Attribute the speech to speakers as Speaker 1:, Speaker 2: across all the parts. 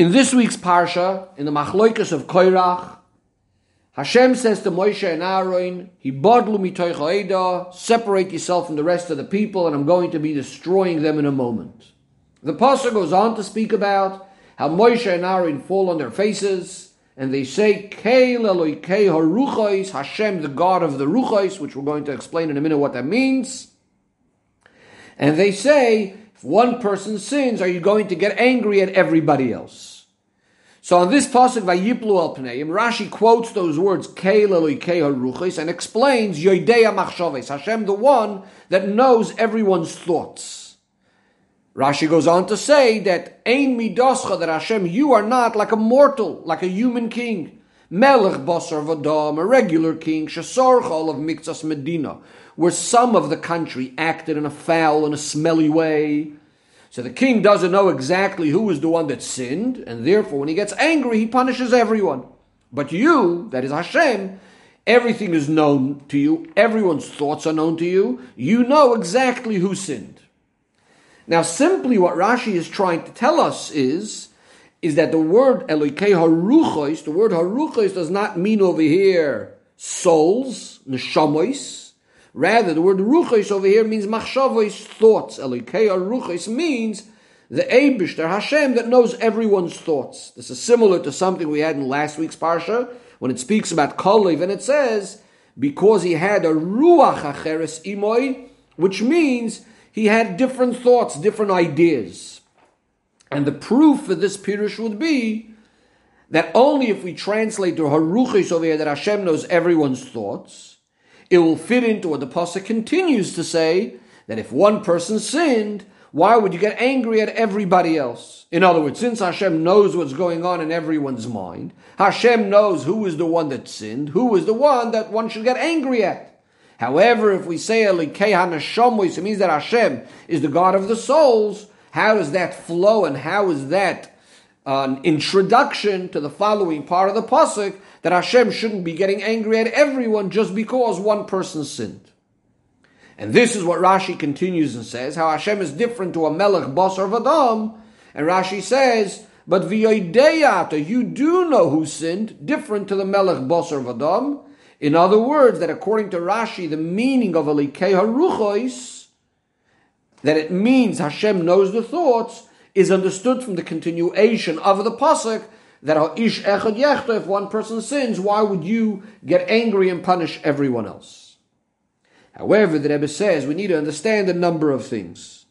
Speaker 1: In this week's parsha, in the Machloikas of Koirach, Hashem says to Moshe and Aaron, "Hibadlu mitoich separate yourself from the rest of the people, and I'm going to be destroying them in a moment." The pasuk goes on to speak about how Moshe and Aaron fall on their faces, and they say, "Keil Eloikei haruchos," Hashem, the God of the ruchos, which we're going to explain in a minute what that means. And they say, if one person sins, are you going to get angry at everybody else? So on this pasuk Vayiplu al Pneim, Rashi quotes those words Keil Ruchis and explains Yoidea Machshaves, Hashem the one that knows everyone's thoughts. Rashi goes on to say that Ein Midoscha, that Hashem, you are not like a mortal, like a human king. Melech Basar Vadam, a regular king, Shasarchal of Mikzas Medina, where some of the country acted in a foul and a smelly way. So the king doesn't know exactly who is the one that sinned, and therefore when he gets angry, he punishes everyone. But you, that is Hashem, everything is known to you, everyone's thoughts are known to you, you know exactly who sinned. Now, simply what Rashi is trying to tell us is, is that the word Elokei Haruchos, the word Haruchos does not mean over here souls, neshamois, Rather, the word ruchos over here means machshavos, thoughts. Elikei ruchos means the Abishter Hashem that knows everyone's thoughts. This is similar to something we had in last week's parsha when it speaks about Kalev and it says because he had a ruach acheres imoy, which means he had different thoughts, different ideas. And the proof for this pirush would be that only if we translate the haruchis over here that Hashem knows everyone's thoughts, it will fit into what the pasuk continues to say that if one person sinned, why would you get angry at everybody else? In other words, since Hashem knows what's going on in everyone's mind, Hashem knows who is the one that sinned, who is the one that one should get angry at. However, if we say it means that Hashem is the God of the souls. How does that flow and how is that uh, an introduction to the following part of the pasuk that Hashem shouldn't be getting angry at everyone just because one person sinned. And this is what Rashi continues and says, how Hashem is different to a melech basar vadam. And Rashi says, but v'yoideyata, you do know who sinned, different to the melech basar vadam. In other words, that according to Rashi, the meaning of alikei haruchois, that it means Hashem knows the thoughts, is understood from the continuation of the pasuk that ish echad yechta, if one person sins, why would you get angry and punish everyone else? However, the Rebbe says we need to understand a number of things.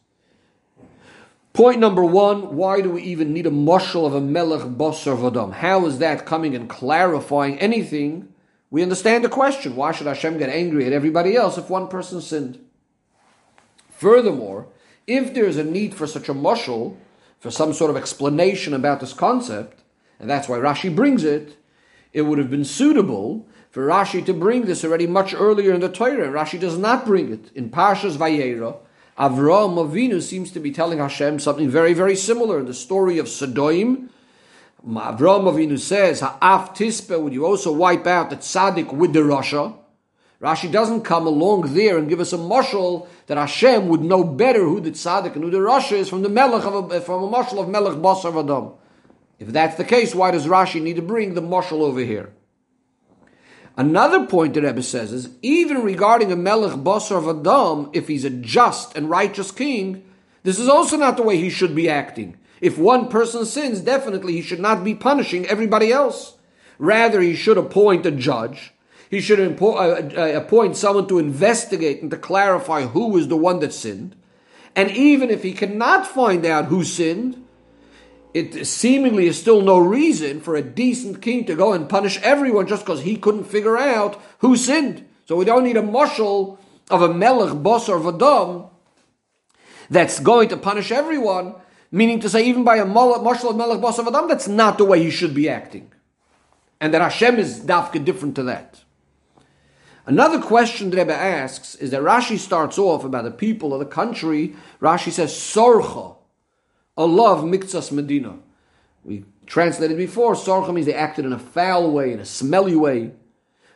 Speaker 1: Point number one, why do we even need a mushal of a melech basar vadam? How is that coming and clarifying anything? We understand the question. Why should Hashem get angry at everybody else if one person sinned? Furthermore, if there is a need for such a mushal, for some sort of explanation about this concept, and that's why Rashi brings it, it would have been suitable for Rashi to bring this already much earlier in the Torah. Rashi does not bring it. In Parshas Vayera, Avraham Avinu seems to be telling Hashem something very, very similar in the story of Sodom. Avraham Avinu says, Ha'af tispe, would you also wipe out the tzaddik with the Rasha? Rashi doesn't come along there and give us a mushal that Hashem would know better who the tzaddik and who the Rasha is from the melech of a, from a mushal of melech basar vadam. If that's the case, why does Rashi need to bring the mushal over here? Another point the Rebbe says is even regarding a melech basar vadam, if he's a just and righteous king, this is also not the way he should be acting. If one person sins, definitely he should not be punishing everybody else. Rather, he should appoint a judge. He should uh, uh, appoint someone to investigate and to clarify who is the one that sinned. And even if he cannot find out who sinned, it seemingly is still no reason for a decent king to go and punish everyone just because he couldn't figure out who sinned. So we don't need a mushal of a melech basar vadam that's going to punish everyone, meaning to say even by a mushal of melech basar vadam, that's not the way he should be acting. And that Hashem is dafka different to that. Another question Rebbe asks is that Rashi starts off about the people of the country. Rashi says, Sorcha alav miktsas medina. We translated before, sarcha means they acted in a foul way, in a smelly way.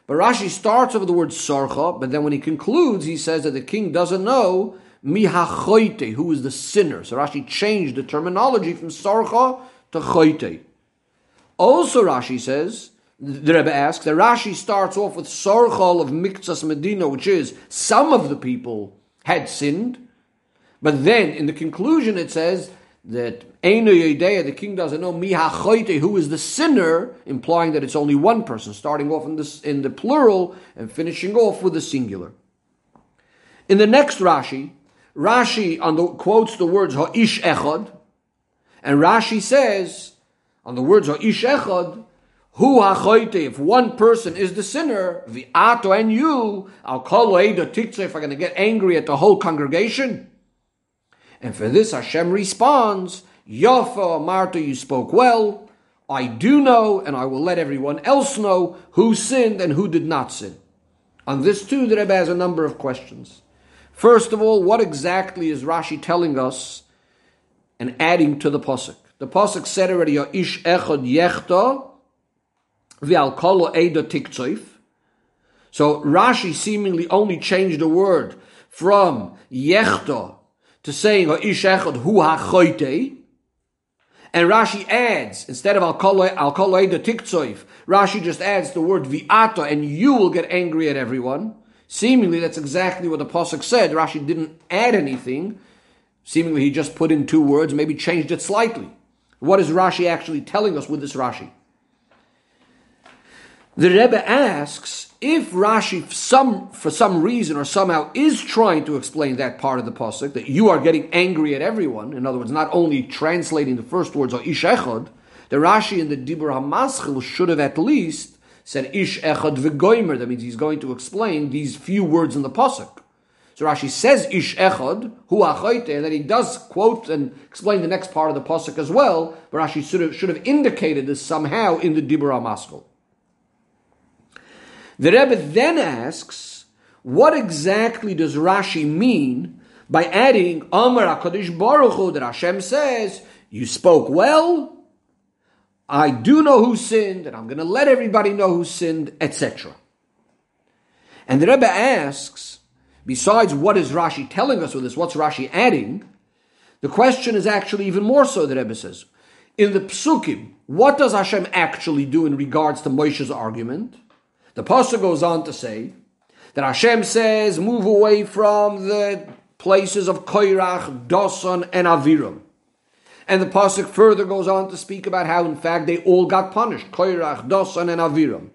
Speaker 1: But Rashi starts over the word sarcha, but then when he concludes, he says that the king doesn't know Miha mihachoite, who is the sinner. So Rashi changed the terminology from sarcha to choite. Also, Rashi says, the Rebbe asks, that Rashi starts off with Sorchol of Miktsas Medina, which is some of the people had sinned, but then in the conclusion it says that Eino Yedea, the king doesn't know Miha Choite, who is the sinner, implying that it's only one person, starting off in, this, in the plural and finishing off with the singular. In the next Rashi, Rashi on the, quotes the words Ha'ish Echad, and Rashi says on the words Ha'ish Echad, Hu hachoite, if one person is the sinner, the ato and you, I'll call the if I'm going to get angry at the whole congregation. And for this Hashem responds, Yafa Marta, you spoke well. I do know, and I will let everyone else know who sinned and who did not sin. On this too, the Rebbe has a number of questions. First of all, what exactly is Rashi telling us and adding to the pasuk? The pasuk said already, "Your "Ish echad yechta." So Rashi seemingly only changed the word from yechta to saying ish hu hachoite. And Rashi adds, instead of al kol eda tiktsoif, Rashi just adds the word vi'ata, and you will get angry at everyone. Seemingly, that's exactly what the Pasuk said. Rashi didn't add anything. Seemingly, he just put in two words, maybe changed it slightly. What is Rashi actually telling us with this Rashi? The Rebbe asks if Rashi, some, for some reason or somehow, is trying to explain that part of the pasuk that you are getting angry at everyone. In other words, not only translating the first words or ish echad, the Rashi in the Dibur Hamaschil should have at least said ish echad v'goimer. That means he's going to explain these few words in the pasuk. So Rashi says ish echad hu achoite, and then he does quote and explain the next part of the pasuk as well. But Rashi should have, should have indicated this somehow in the Dibur Hamaschil. The Rebbe then asks, what exactly does Rashi mean by adding Amar HaKadosh Baruch Hu that Hashem says, you spoke well, I do know who sinned, and I'm going to let everybody know who sinned, etc. And the Rebbe asks, besides what is Rashi telling us with this, what's Rashi adding? The question is actually even more so, the Rebbe says. In the Psukim, what does Hashem actually do in regards to Moshe's argument? The pasuk goes on to say that Hashem says, "Move away from the places of Koirach, Dosan, and Aviram." And the pasuk further goes on to speak about how, in fact, they all got punished: Koirach, Dosan, and Aviram.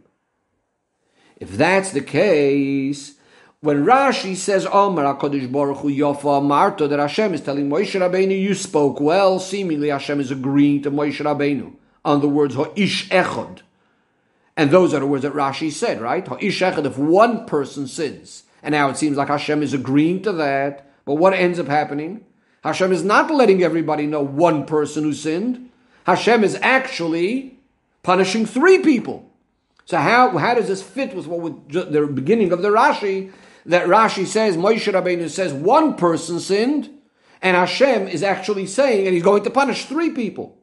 Speaker 1: If that's the case, when Rashi says Omer Hakadosh Baruch Hu Yofa Marta, that Hashem is telling Moshe Rabbeinu, "You spoke well." Seemingly, Hashem is agreeing to Moshe Rabbeinu on the words Ho "Ish Echad." And those are the words that Rashi said, right? If one person sins, and now it seems like Hashem is agreeing to that, but what ends up happening? Hashem is not letting everybody know one person who sinned. Hashem is actually punishing three people. So how, how does this fit with what with the beginning of the Rashi? That Rashi says, Moshe Rabbeinu says one person sinned, and Hashem is actually saying, and he's going to punish three people.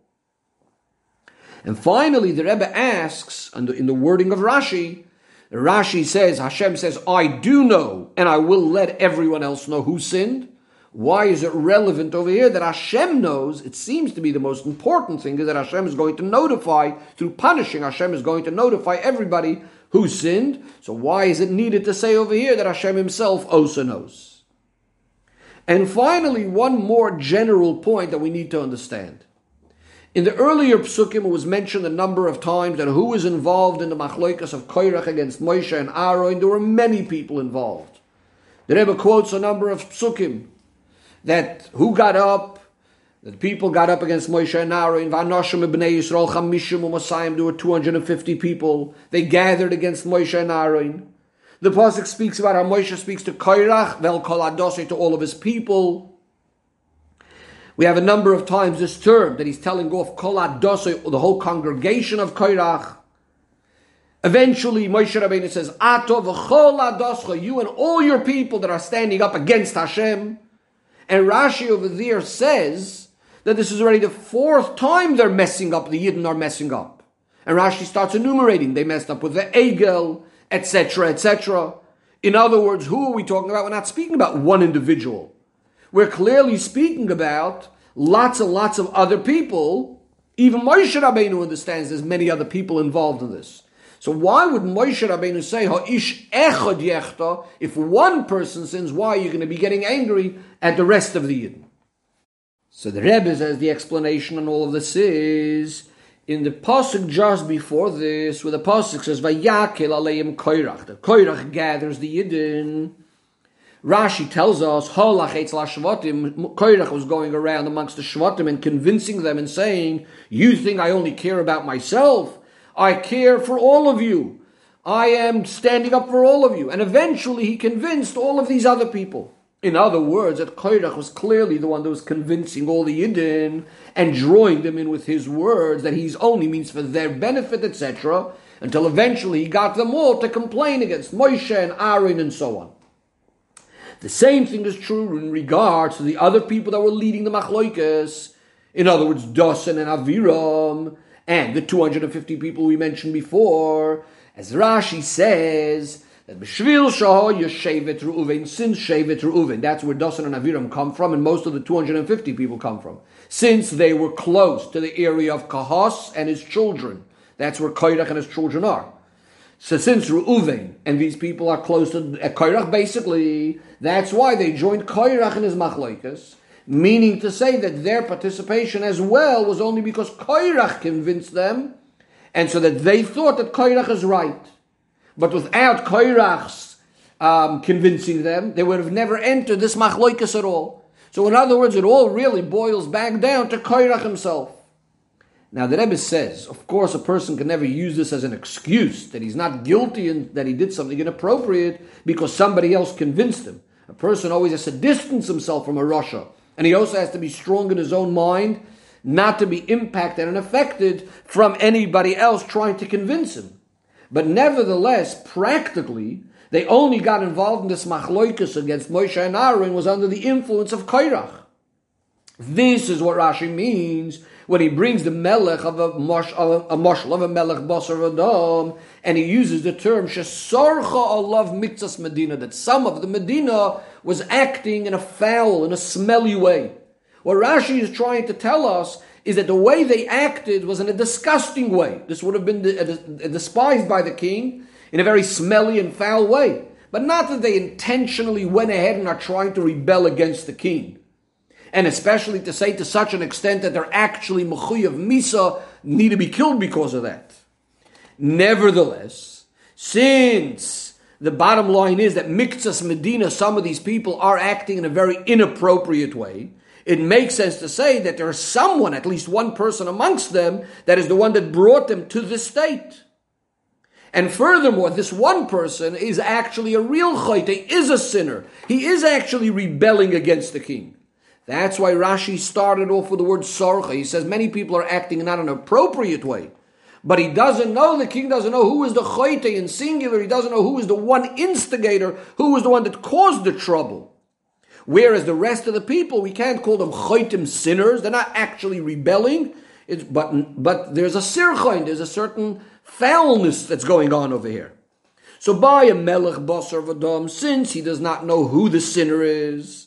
Speaker 1: And finally, the Rebbe asks, and in the wording of Rashi, Rashi says, Hashem says, I do know, and I will let everyone else know who sinned. Why is it relevant over here that Hashem knows? It seems to be the most important thing is that Hashem is going to notify, through punishing, Hashem is going to notify everybody who sinned. So why is it needed to say over here that Hashem himself also knows? And finally, one more general point that we need to understand. In the earlier psukim, it was mentioned a number of times that who was involved in the machloikas of Koirach against Moshe and Aaron. There were many people involved. The Rebbe quotes a number of psukim that who got up, that people got up against Moshe and Aaron. Vanoshim ibnei Yisrael chamishim u'masayim. There were 250 people. They gathered against Moshe and Aaron. The pasuk speaks about how Moshe speaks to Koirach, vel kol to all of his people. We have a number of times this term that he's telling off Kol Adosai, the whole congregation of Koirach. Eventually, Moshe Rabbeinu says, Ato v'chol adoscha, you and all your people that are standing up against Hashem. And Rashi over there says that this is already the fourth time they're messing up, the Yidden are messing up. And Rashi starts enumerating. They messed up with the Egel, etc., etc. In other words, who are we talking about? We're not speaking about one individual. We're clearly speaking about lots and lots of other people Even Moshe Rabbeinu understands there's many other people involved in this. So why would Moshe Rabbeinu say, Ha'ish echad yechta, if one person sins, why are you going to be getting angry at the rest of the Yidden? So the Rebbe says the explanation on all of this is, in the pasuk just before this, where the pasuk says, "Vayakel aleim koirach," the koirach gathers the yidden. Rashi tells us. Koirach was going around amongst the shvatim and convincing them and saying, "You think I only care about myself? I care for all of you. I am standing up for all of you." And eventually, he convinced all of these other people. In other words, that Koirach was clearly the one that was convincing all the Yidden and drawing them in with his words that he's only means for their benefit, etc., until eventually he got them all to complain against Moshe and Aaron and so on. The same thing is true in regard to the other people that were leading the Machloikas. In other words, Dosan and Aviram, and the 250 people we mentioned before. As Rashi says, that B'shvil Shah Yeshevet Reuven, since Shevet Reuven, that's where Dosan and Aviram come from, and most of the 250 people come from. Since they were close to the area of Kahas and his children, that's where Kairach and his children are. So since Reuven and these people are close to uh, Kairach, basically, that's why they joined Kairach and his Machlaikas, meaning to say that their participation as well was only because Kairach convinced them, and so that they thought that Kairach is right. But without Koirach's um, convincing them, they would have never entered this machloikas at all. So in other words, it all really boils back down to Koirach himself. Now the Rebbe says, of course, a person can never use this as an excuse that he's not guilty and that he did something inappropriate because somebody else convinced him. A person always has to distance himself from a rasha, and he also has to be strong in his own mind, not to be impacted and affected from anybody else trying to convince him. But nevertheless, practically, they only got involved in this machloikus against Moshe and Aaron was under the influence of Kairach. This is what Rashi means when he brings the melech of a mosh of a moshel of a melech basar adam, and he uses the term shesarcha alav mitzas medina that some of the Medina was acting in a foul, in a smelly way. What Rashi is trying to tell us is that the way they acted was in a disgusting way. This would have been uh, despised by the king in a very smelly and foul way. But not that they intentionally went ahead and are trying to rebel against the king. And especially to say to such an extent that they're actually mechuy of misa need to be killed because of that. Nevertheless, since the bottom line is that Miktsas Medina, some of these people are acting in a very inappropriate way, it makes sense to say that there is someone, at least one person amongst them, that is the one that brought them to this state. And furthermore, this one person is actually a real chayte, is a sinner. He is actually rebelling against the king. That's why Rashi started off with the word sarcha. He says many people are acting in not an appropriate way. But he doesn't know, the king doesn't know who is the chayte in singular. He doesn't know who is the one instigator, who is the one that caused the trouble. Whereas the rest of the people, we can't call them choitim sinners. They're not actually rebelling. It's, but, but there's a sirchoin, there's a certain foulness that's going on over here. So by a melech basar vadam, since he does not know who the sinner is,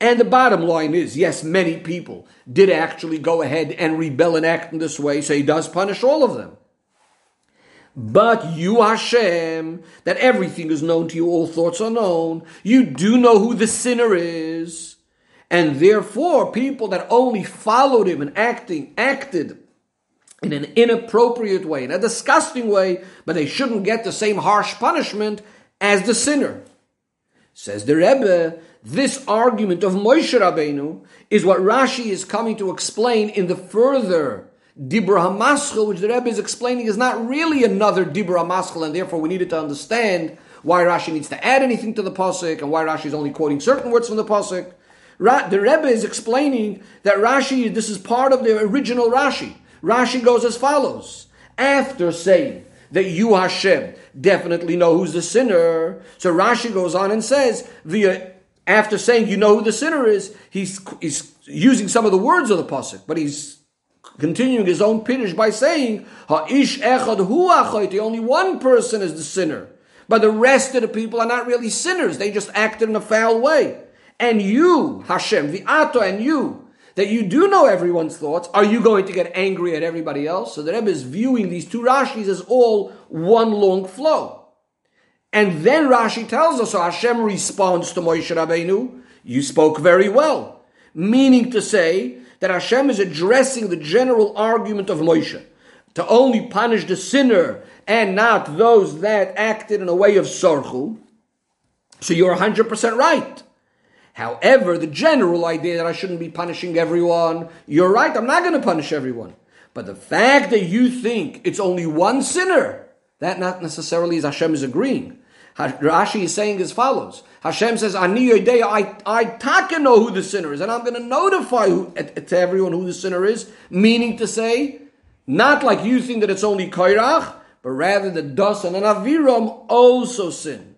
Speaker 1: and the bottom line is, yes, many people did actually go ahead and rebel and act in this way, so he does punish all of them. But you, Hashem, that everything is known to you, all thoughts are known. You do know who the sinner is. And therefore, people that only followed him and acting, acted in an inappropriate way, in a disgusting way, but they shouldn't get the same harsh punishment as the sinner. Says the Rebbe, this argument of Moshe Rabbeinu is what Rashi is coming to explain in the further Dibra HaMaschel, which the Rebbe is explaining, is not really another Dibra HaMaschel, and therefore we needed to understand why Rashi needs to add anything to the Pasuk, and why Rashi is only quoting certain words from the Pasuk. The Rebbe is explaining that Rashi, this is part of the original Rashi. Rashi goes as follows. After saying that you, Hashem, definitely know who's the sinner, so Rashi goes on and says, via after saying you know who the sinner is, he's, he's using some of the words of the pasuk, but he's continuing his own pirish by saying, Ha'ish echad hu only one person is the sinner. But the rest of the people are not really sinners. They just acted in a foul way. And you, Hashem, the Ato and you, that you do know everyone's thoughts, are you going to get angry at everybody else? So the Rebbe is viewing these two Rashis as all one long flow. And then Rashi tells us, so Hashem responds to Moshe Rabbeinu, you spoke very well. Meaning to say that Hashem is addressing the general argument of Moshe to only punish the sinner and not those that acted in a way of sorchu. So you're 100% right. However, the general idea that I shouldn't be punishing everyone, you're right, I'm not going to punish everyone. But the fact that you think it's only one sinner, that not necessarily is Hashem is agreeing. Rashi is saying as follows. Hashem says, Ani I, I taka know who the sinner is, and I'm going to notify who, to everyone who the sinner is, meaning to say, not like you think that it's only Kairach, but rather that Dasan and Aviram also sinned.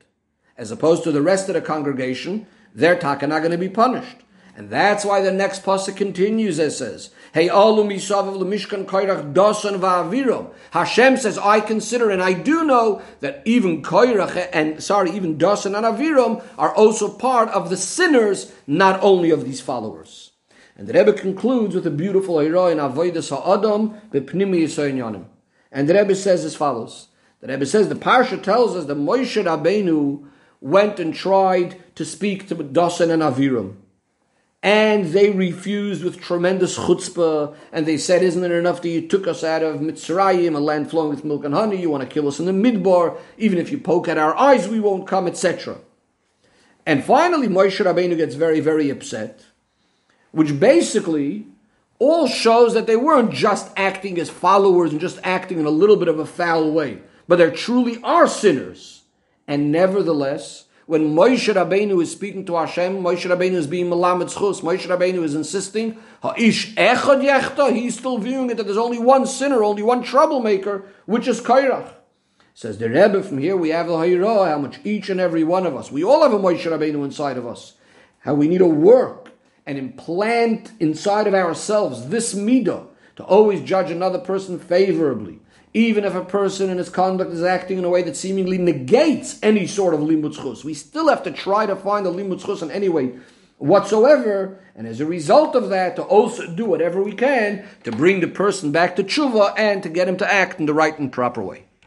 Speaker 1: As opposed to the rest of the congregation, they're not going to be punished. And that's why the next pasuk continues It says, Hey alu misavav lemishkan koirach dasan va'avirom. Hashem says, I consider and I do know that even koirach and sorry, even dasan and avirom are also part of the sinners, not only of these followers. And the Rebbe concludes with a beautiful hero in Avodas Ha'adam b'pnimi Yisrael And the Rebbe says as follows. The Rebbe says the Parsha tells us that Moshe Rabbeinu went and tried to speak to Dasan and Aviram and they refused with tremendous chutzpah, and they said, Isn't it enough that you took us out of Mitzrayim, a land flowing with milk and honey? You want to kill us in the midbar, even if you poke at our eyes, we won't come, etc. And finally, Moshe Rabbeinu gets very, very upset, which basically all shows that they weren't just acting as followers and just acting in a little bit of a foul way, but they truly are sinners. And nevertheless, when Moshe Rabbeinu is speaking to Hashem, Moshe Rabbeinu is being Malamed Chus, Moshe Rabbeinu is insisting, Ha'ish Echad Yechta, he's still viewing it that there's only one sinner, only one troublemaker, which is Kairach. Says the Rebbe, from here we have the Hayra, how much each and every one of us, we all have a Moshe Rabbeinu inside of us, how we need to work and implant inside of ourselves this midah to always judge another person favorably even if a person in his conduct is acting in a way that seemingly negates any sort of limud chus. We still have to try to find a limud chus in any way whatsoever, and as a result of that, to also do whatever we can to bring the person back to tshuva and to get him to act in the right and proper way.